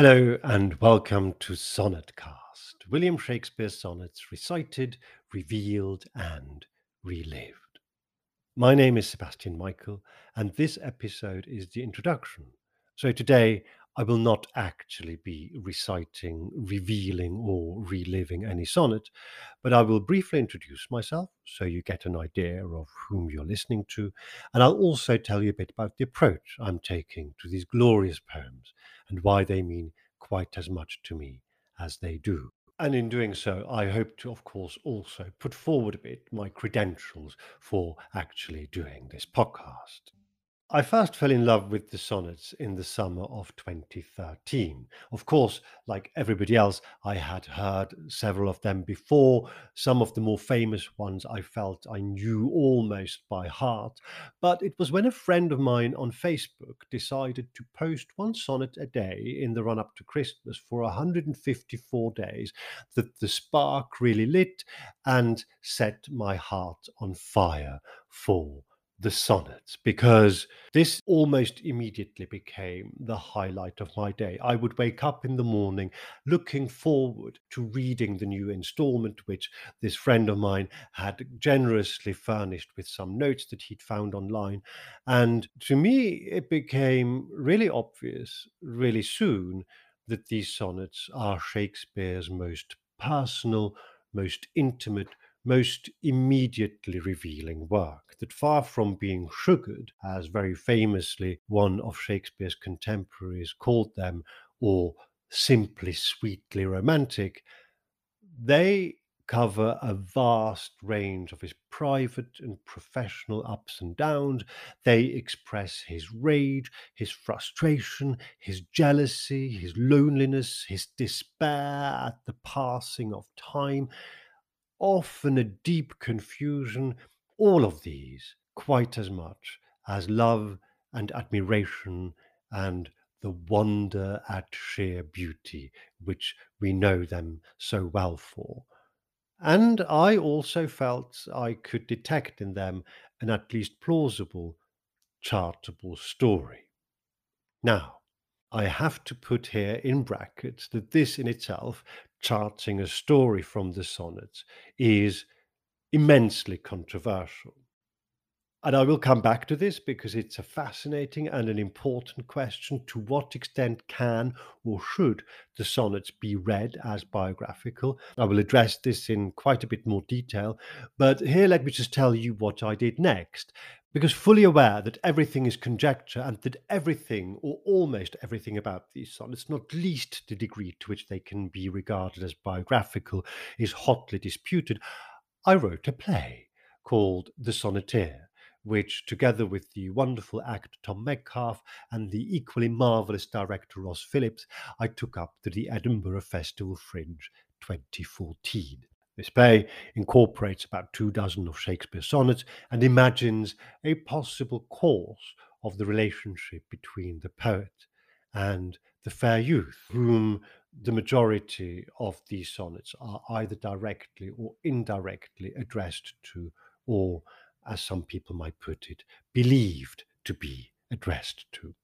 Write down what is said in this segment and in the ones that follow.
Hello and welcome to Sonnetcast, William Shakespeare's sonnets recited, revealed, and relived. My name is Sebastian Michael, and this episode is the introduction. So today I will not actually be reciting, revealing, or reliving any sonnet, but I will briefly introduce myself so you get an idea of whom you're listening to, and I'll also tell you a bit about the approach I'm taking to these glorious poems and why they mean quite as much to me as they do. And in doing so, I hope to, of course, also put forward a bit my credentials for actually doing this podcast. I first fell in love with the sonnets in the summer of 2013. Of course, like everybody else, I had heard several of them before. Some of the more famous ones I felt I knew almost by heart. But it was when a friend of mine on Facebook decided to post one sonnet a day in the run up to Christmas for 154 days that the spark really lit and set my heart on fire for the sonnets because this almost immediately became the highlight of my day. I would wake up in the morning looking forward to reading the new installment, which this friend of mine had generously furnished with some notes that he'd found online. And to me, it became really obvious really soon that these sonnets are Shakespeare's most personal, most intimate most immediately revealing work, that far from being sugared, as very famously one of Shakespeare's contemporaries called them, or simply sweetly romantic, they cover a vast range of his private and professional ups and downs. They express his rage, his frustration, his jealousy, his loneliness, his despair at the passing of time often a deep confusion, all of these quite as much as love and admiration and the wonder at sheer beauty, which we know them so well for. And I also felt I could detect in them an at least plausible, chartable story. Now, I have to put here in brackets that this in itself charting a story from the sonnets is immensely controversial. And I will come back to this because it's a fascinating and an important question. To what extent can or should the sonnets be read as biographical? I will address this in quite a bit more detail. But here, let me just tell you what I did next because fully aware that everything is conjecture and that everything or almost everything about these sonnets, not least the degree to which they can be regarded as biographical, is hotly disputed, I wrote a play called The Sonneteer, which, together with the wonderful actor Tom Metcalfe and the equally marvellous director Ross Phillips, I took up to the Edinburgh Festival Fringe 2014. This play incorporates about two dozen of Shakespeare's sonnets and imagines a possible course of the relationship between the poet and the fair youth, whom the majority of these sonnets are either directly or indirectly addressed to, or, as some people might put it, believed to be addressed to.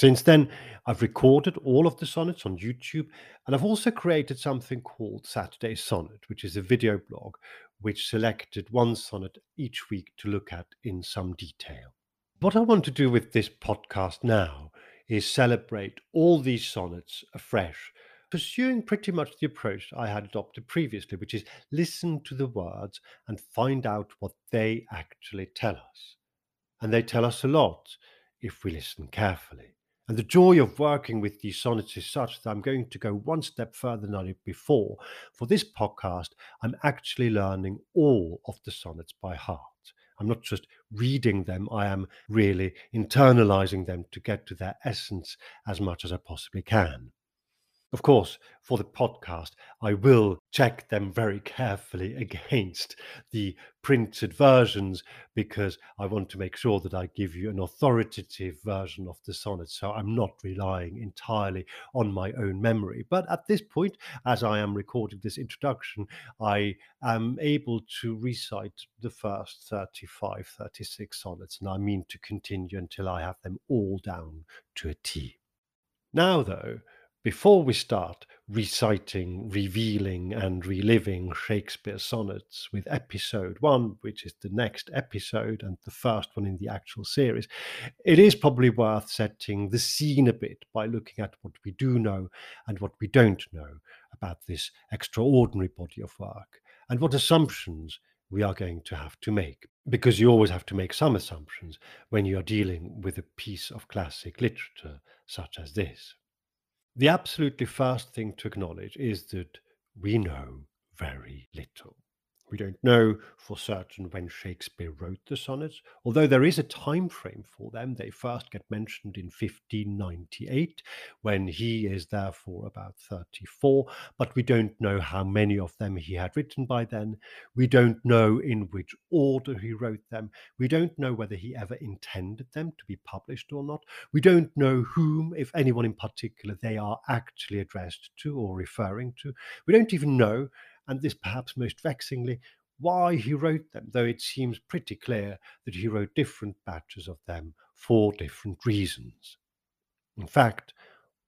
Since then, I've recorded all of the sonnets on YouTube, and I've also created something called Saturday Sonnet, which is a video blog which selected one sonnet each week to look at in some detail. What I want to do with this podcast now is celebrate all these sonnets afresh, pursuing pretty much the approach I had adopted previously, which is listen to the words and find out what they actually tell us. And they tell us a lot if we listen carefully. And the joy of working with these sonnets is such that I'm going to go one step further than I did before. For this podcast, I'm actually learning all of the sonnets by heart. I'm not just reading them, I am really internalizing them to get to their essence as much as I possibly can. Of course, for the podcast, I will check them very carefully against the printed versions because I want to make sure that I give you an authoritative version of the sonnet. So I'm not relying entirely on my own memory. But at this point, as I am recording this introduction, I am able to recite the first 35, 36 sonnets, and I mean to continue until I have them all down to a T. Now, though, before we start reciting, revealing, and reliving Shakespeare's sonnets with episode one, which is the next episode and the first one in the actual series, it is probably worth setting the scene a bit by looking at what we do know and what we don't know about this extraordinary body of work and what assumptions we are going to have to make. Because you always have to make some assumptions when you are dealing with a piece of classic literature such as this. The absolutely first thing to acknowledge is that we know very little. We don't know for certain when Shakespeare wrote the sonnets, although there is a time frame for them. They first get mentioned in 1598, when he is therefore about 34, but we don't know how many of them he had written by then. We don't know in which order he wrote them. We don't know whether he ever intended them to be published or not. We don't know whom, if anyone in particular, they are actually addressed to or referring to. We don't even know and this perhaps most vexingly, why he wrote them, though it seems pretty clear that he wrote different batches of them for different reasons. In fact,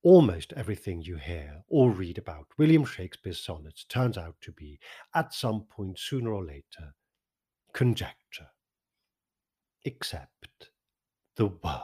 almost everything you hear or read about William Shakespeare's sonnets turns out to be, at some point sooner or later, conjecture, except the word.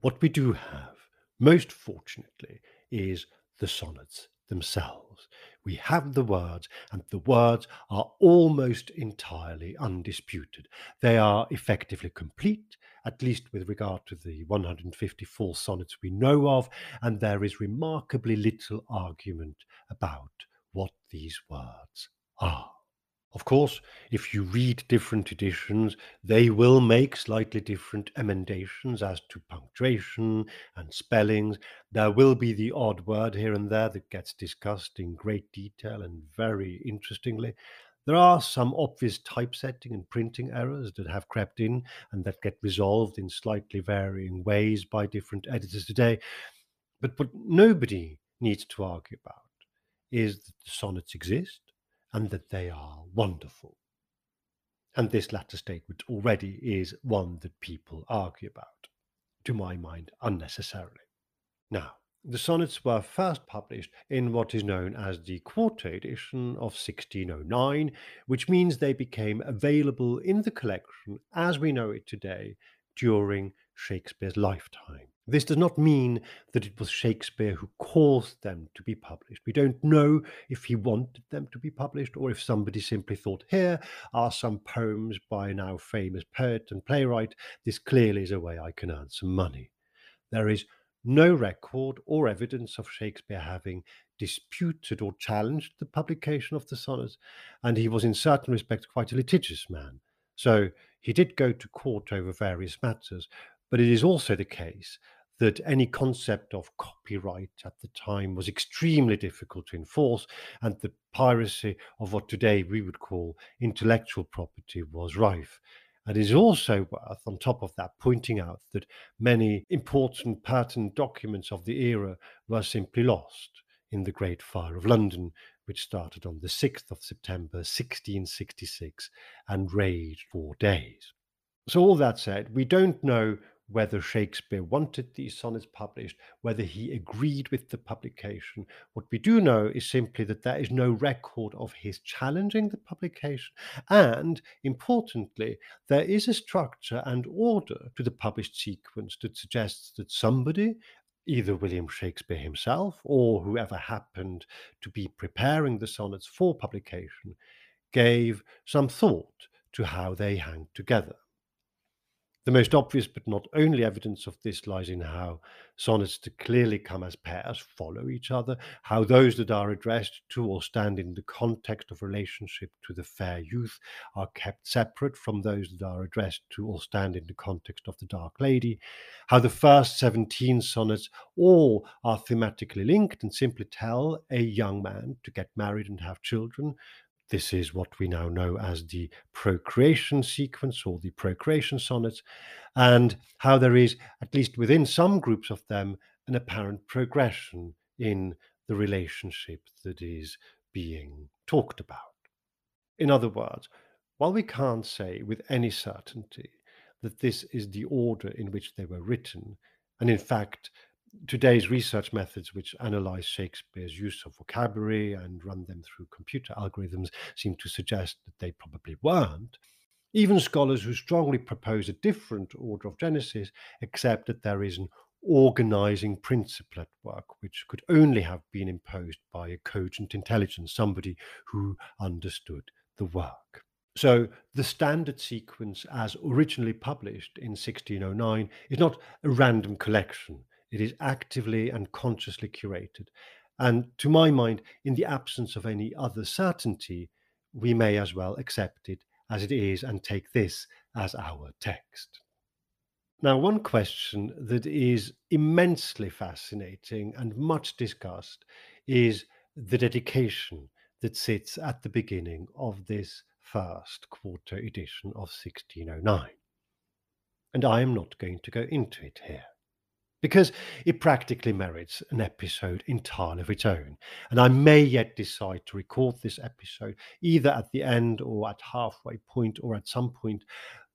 What we do have, most fortunately, is the sonnets themselves. We have the words, and the words are almost entirely undisputed. They are effectively complete, at least with regard to the 154 sonnets we know of, and there is remarkably little argument about what these words are. Of course, if you read different editions, they will make slightly different emendations as to punctuation and spellings. There will be the odd word here and there that gets discussed in great detail and very interestingly. There are some obvious typesetting and printing errors that have crept in and that get resolved in slightly varying ways by different editors today. But what nobody needs to argue about is that the sonnets exist and that they are wonderful. And this latter statement already is one that people argue about, to my mind, unnecessarily. Now, the sonnets were first published in what is known as the quarto edition of 1609, which means they became available in the collection as we know it today during Shakespeare's lifetime. This does not mean that it was Shakespeare who caused them to be published. We don't know if he wanted them to be published or if somebody simply thought, here are some poems by now famous poet and playwright. This clearly is a way I can earn some money. There is no record or evidence of Shakespeare having disputed or challenged the publication of the sonnets, and he was in certain respects quite a litigious man. So he did go to court over various matters, but it is also the case that any concept of copyright at the time was extremely difficult to enforce, and the piracy of what today we would call intellectual property was rife. And is also worth, on top of that, pointing out that many important patent documents of the era were simply lost in the Great Fire of London, which started on the 6th of September 1666 and raged four days. So, all that said, we don't know whether Shakespeare wanted these sonnets published, whether he agreed with the publication. What we do know is simply that there is no record of his challenging the publication. And importantly, there is a structure and order to the published sequence that suggests that somebody, either William Shakespeare himself or whoever happened to be preparing the sonnets for publication, gave some thought to how they hang together. The most obvious but not only evidence of this lies in how sonnets that clearly come as pairs follow each other, how those that are addressed to or stand in the context of relationship to the fair youth are kept separate from those that are addressed to or stand in the context of the dark lady, how the first 17 sonnets all are thematically linked and simply tell a young man to get married and have children, this is what we now know as the procreation sequence or the procreation sonnets, and how there is, at least within some groups of them, an apparent progression in the relationship that is being talked about. In other words, while we can't say with any certainty that this is the order in which they were written, and in fact, today's research methods, which analyze Shakespeare's use of vocabulary and run them through computer algorithms, seem to suggest that they probably weren't. Even scholars who strongly propose a different order of Genesis accept that there is an organizing principle at work, which could only have been imposed by a cogent intelligence, somebody who understood the work. So the standard sequence, as originally published in 1609, is not a random collection. It is actively and consciously curated. And to my mind, in the absence of any other certainty, we may as well accept it as it is and take this as our text. Now, one question that is immensely fascinating and much discussed is the dedication that sits at the beginning of this first quarto edition of 1609. And I am not going to go into it here because it practically merits an episode entirely of its own. And I may yet decide to record this episode either at the end or at halfway point or at some point.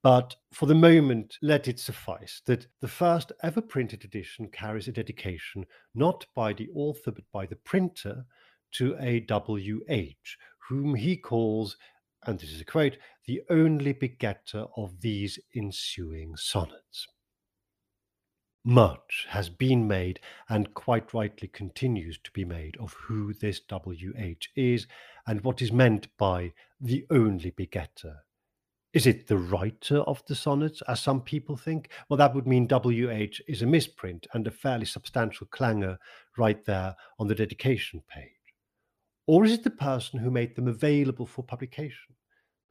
But for the moment, let it suffice that the first ever printed edition carries a dedication not by the author but by the printer to a W.H., whom he calls, and this is a quote, the only begetter of these ensuing sonnets. Much has been made, and quite rightly continues to be made, of who this WH is and what is meant by the only begetter. Is it the writer of the sonnets, as some people think? Well, that would mean WH is a misprint and a fairly substantial clangor right there on the dedication page. Or is it the person who made them available for publication?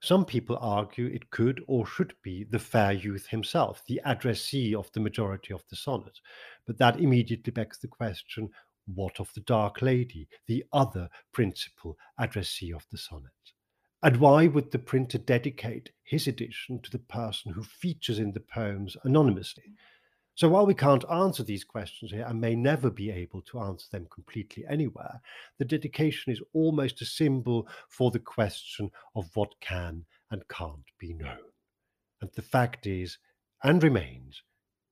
Some people argue it could or should be the fair youth himself, the addressee of the majority of the sonnet. But that immediately begs the question what of the Dark Lady, the other principal addressee of the sonnet? And why would the printer dedicate his edition to the person who features in the poems anonymously? So while we can't answer these questions here and may never be able to answer them completely anywhere, the dedication is almost a symbol for the question of what can and can't be known. And the fact is, and remains,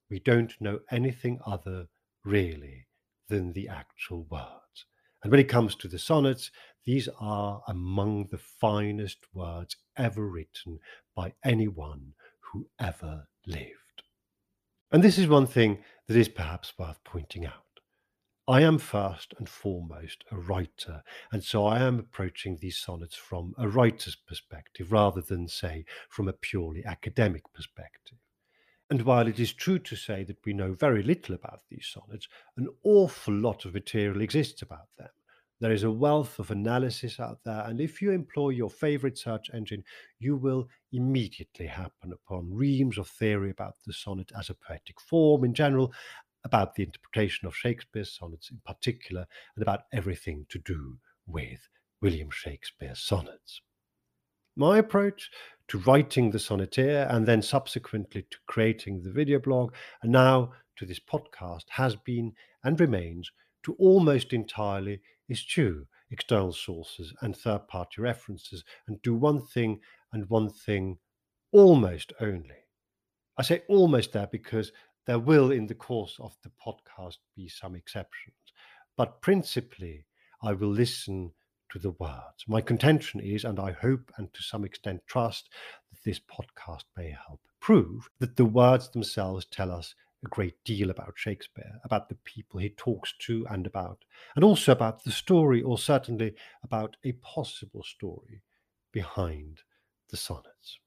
we don't know anything other really than the actual words. And when it comes to the sonnets, these are among the finest words ever written by anyone who ever lived. And this is one thing that is perhaps worth pointing out. I am first and foremost a writer, and so I am approaching these sonnets from a writer's perspective rather than, say, from a purely academic perspective. And while it is true to say that we know very little about these sonnets, an awful lot of material exists about them. There is a wealth of analysis out there, and if you employ your favorite search engine, you will immediately happen upon reams of theory about the sonnet as a poetic form in general, about the interpretation of Shakespeare's sonnets in particular, and about everything to do with William Shakespeare's sonnets. My approach to writing the sonneteer and then subsequently to creating the video blog and now to this podcast has been and remains to almost entirely eschew external sources and third party references and do one thing and one thing almost only. I say almost there because there will, in the course of the podcast, be some exceptions. But principally, I will listen to the words. My contention is, and I hope and to some extent trust, that this podcast may help prove that the words themselves tell us a great deal about Shakespeare, about the people he talks to and about, and also about the story, or certainly about a possible story behind the sonnets.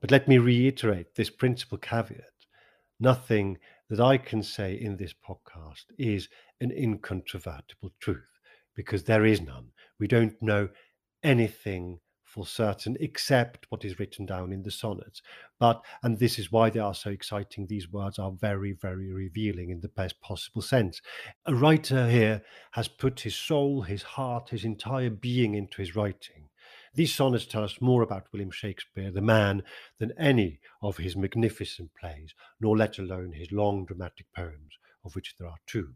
But let me reiterate this principal caveat nothing that I can say in this podcast is an incontrovertible truth because there is none. We don't know anything for certain except what is written down in the sonnets. But, and this is why they are so exciting, these words are very, very revealing in the best possible sense. A writer here has put his soul, his heart, his entire being into his writing. These sonnets tell us more about William Shakespeare, the man, than any of his magnificent plays, nor let alone his long dramatic poems, of which there are two.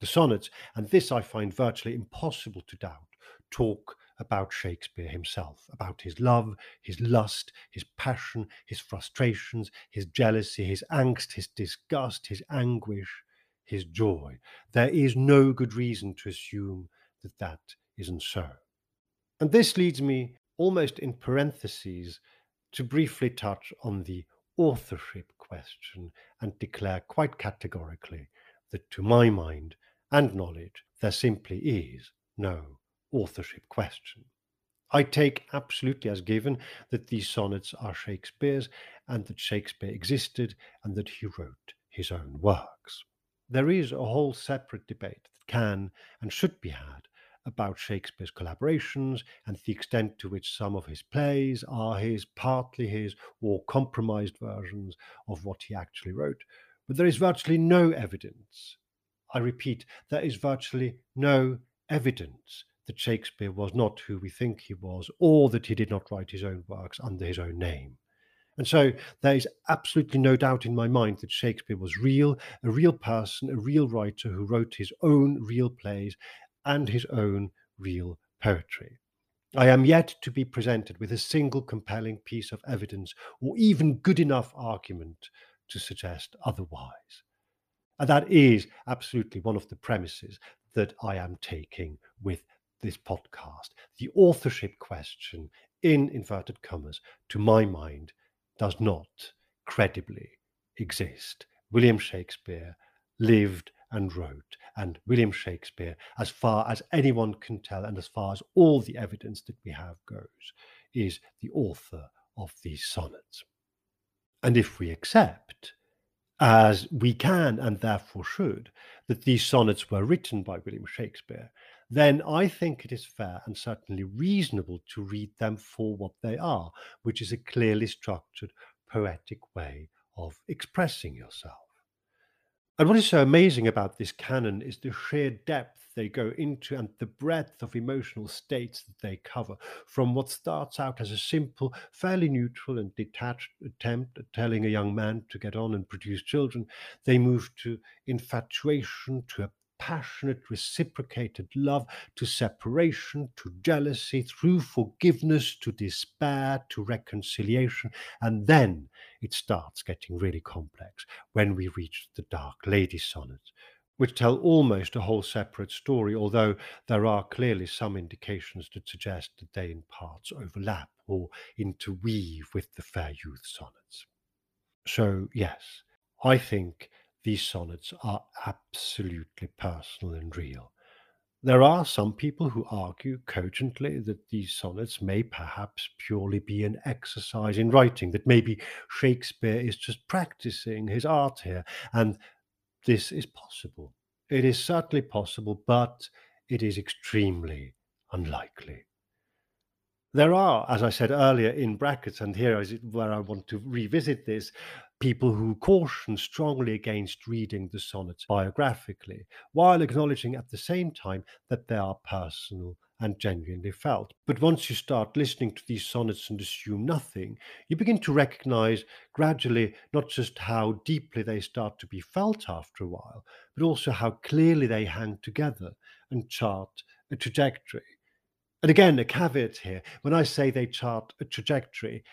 The sonnets, and this I find virtually impossible to doubt, talk about Shakespeare himself, about his love, his lust, his passion, his frustrations, his jealousy, his angst, his disgust, his anguish, his joy. There is no good reason to assume that that isn't so. And this leads me almost in parentheses to briefly touch on the authorship question and declare quite categorically that to my mind and knowledge, there simply is no authorship question. I take absolutely as given that these sonnets are Shakespeare's and that Shakespeare existed and that he wrote his own works. There is a whole separate debate that can and should be had about Shakespeare's collaborations and the extent to which some of his plays are his, partly his, or compromised versions of what he actually wrote. But there is virtually no evidence. I repeat, there is virtually no evidence that Shakespeare was not who we think he was, or that he did not write his own works under his own name. And so there is absolutely no doubt in my mind that Shakespeare was real, a real person, a real writer who wrote his own real plays and his own real poetry. I am yet to be presented with a single compelling piece of evidence or even good enough argument to suggest otherwise. And that is absolutely one of the premises that I am taking with this podcast. The authorship question, in inverted commas, to my mind, does not credibly exist. William Shakespeare lived and wrote, and William Shakespeare, as far as anyone can tell, and as far as all the evidence that we have goes, is the author of these sonnets. And if we accept as we can and therefore should, that these sonnets were written by William Shakespeare, then I think it is fair and certainly reasonable to read them for what they are, which is a clearly structured poetic way of expressing yourself. And what is so amazing about this canon is the sheer depth they go into and the breadth of emotional states that they cover, from what starts out as a simple, fairly neutral and detached attempt at telling a young man to get on and produce children, they move to infatuation, to a passionate, reciprocated love, to separation, to jealousy, through forgiveness, to despair, to reconciliation. And then it starts getting really complex when we reach the Dark Lady sonnets, which tell almost a whole separate story, although there are clearly some indications that suggest that they in parts overlap or interweave with the Fair Youth sonnets. So, yes, I think these sonnets are absolutely personal and real. There are some people who argue cogently that these sonnets may perhaps purely be an exercise in writing, that maybe Shakespeare is just practicing his art here, and this is possible. It is certainly possible, but it is extremely unlikely. There are, as I said earlier, in brackets, and here is where I want to revisit this, people who caution strongly against reading the sonnets biographically, while acknowledging at the same time that they are personal and genuinely felt. But once you start listening to these sonnets and assume nothing, you begin to recognize gradually not just how deeply they start to be felt after a while, but also how clearly they hang together and chart a trajectory. And again, a caveat here when I say they chart a trajectory,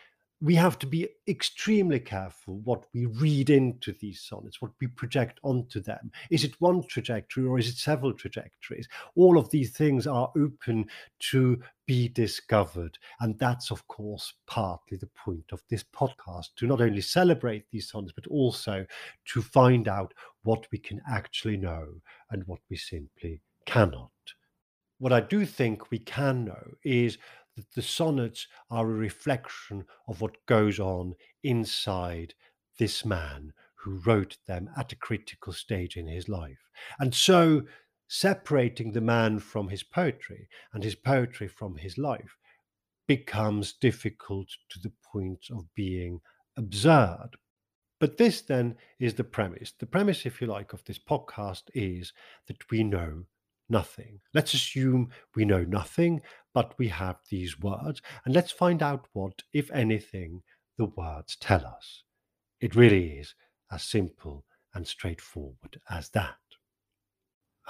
we have to be extremely careful what we read into these sonnets, what we project onto them. Is it one trajectory or is it several trajectories? All of these things are open to be discovered. And that's, of course, partly the point of this podcast to not only celebrate these sonnets, but also to find out what we can actually know and what we simply cannot. What I do think we can know is that the sonnets are a reflection of what goes on inside this man who wrote them at a critical stage in his life. And so, separating the man from his poetry and his poetry from his life becomes difficult to the point of being absurd. But this then is the premise. The premise, if you like, of this podcast is that we know nothing. Let's assume we know nothing, but we have these words, and let's find out what, if anything, the words tell us. It really is as simple and straightforward as that.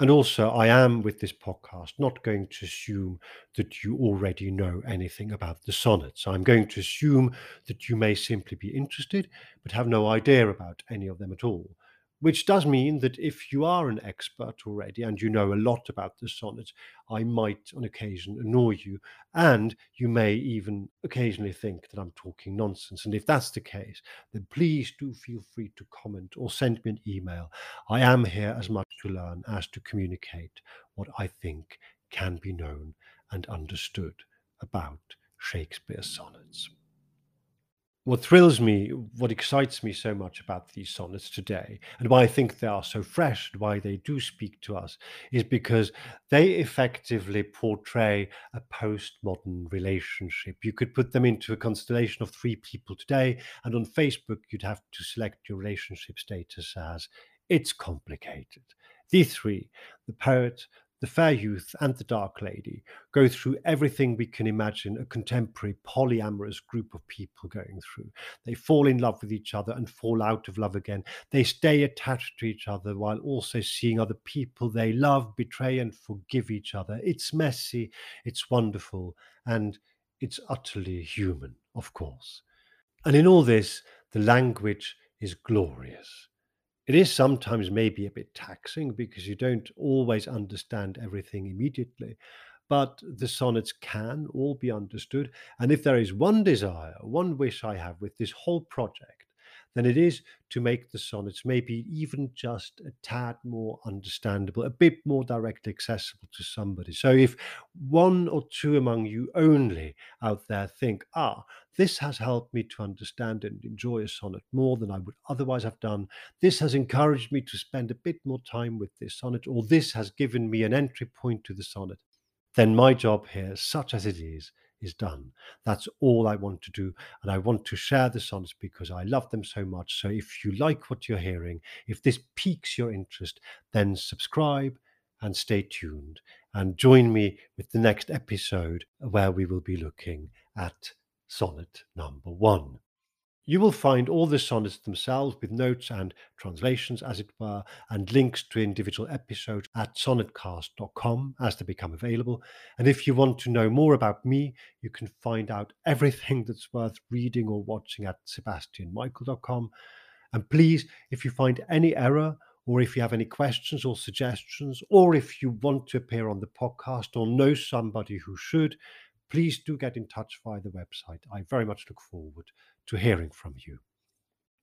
And also, I am with this podcast not going to assume that you already know anything about the sonnets. I'm going to assume that you may simply be interested, but have no idea about any of them at all which does mean that if you are an expert already and you know a lot about the sonnet, I might on occasion annoy you, and you may even occasionally think that I'm talking nonsense. And if that's the case, then please do feel free to comment or send me an email. I am here as much to learn as to communicate what I think can be known and understood about Shakespeare's sonnets. What thrills me, what excites me so much about these sonnets today, and why I think they are so fresh, and why they do speak to us, is because they effectively portray a postmodern relationship. You could put them into a constellation of three people today, and on Facebook, you'd have to select your relationship status as it's complicated. These three, the poet, the fair youth and the dark lady go through everything we can imagine a contemporary polyamorous group of people going through. They fall in love with each other and fall out of love again. They stay attached to each other while also seeing other people they love betray and forgive each other. It's messy, it's wonderful, and it's utterly human, of course. And in all this, the language is glorious. It is sometimes maybe a bit taxing because you don't always understand everything immediately, but the sonnets can all be understood. And if there is one desire, one wish I have with this whole project, then it is to make the sonnets maybe even just a tad more understandable, a bit more directly accessible to somebody. So if one or two among you only out there think, ah, this has helped me to understand and enjoy a sonnet more than I would otherwise have done, this has encouraged me to spend a bit more time with this sonnet, or this has given me an entry point to the sonnet, then my job here, such as it is, is done. That's all I want to do. And I want to share the sonnets because I love them so much. So if you like what you're hearing, if this piques your interest, then subscribe and stay tuned and join me with the next episode where we will be looking at sonnet number one. You will find all the sonnets themselves with notes and translations, as it were, and links to individual episodes at sonnetcast.com as they become available. And if you want to know more about me, you can find out everything that's worth reading or watching at sebastianmichael.com. And please, if you find any error, or if you have any questions or suggestions, or if you want to appear on the podcast or know somebody who should, please do get in touch via the website. I very much look forward to hearing from you.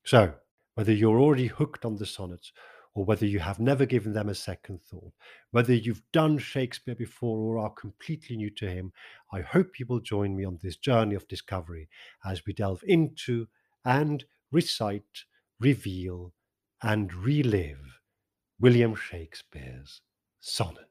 So, whether you're already hooked on the sonnets or whether you have never given them a second thought, whether you've done Shakespeare before or are completely new to him, I hope you will join me on this journey of discovery as we delve into and recite, reveal, and relive William Shakespeare's sonnet.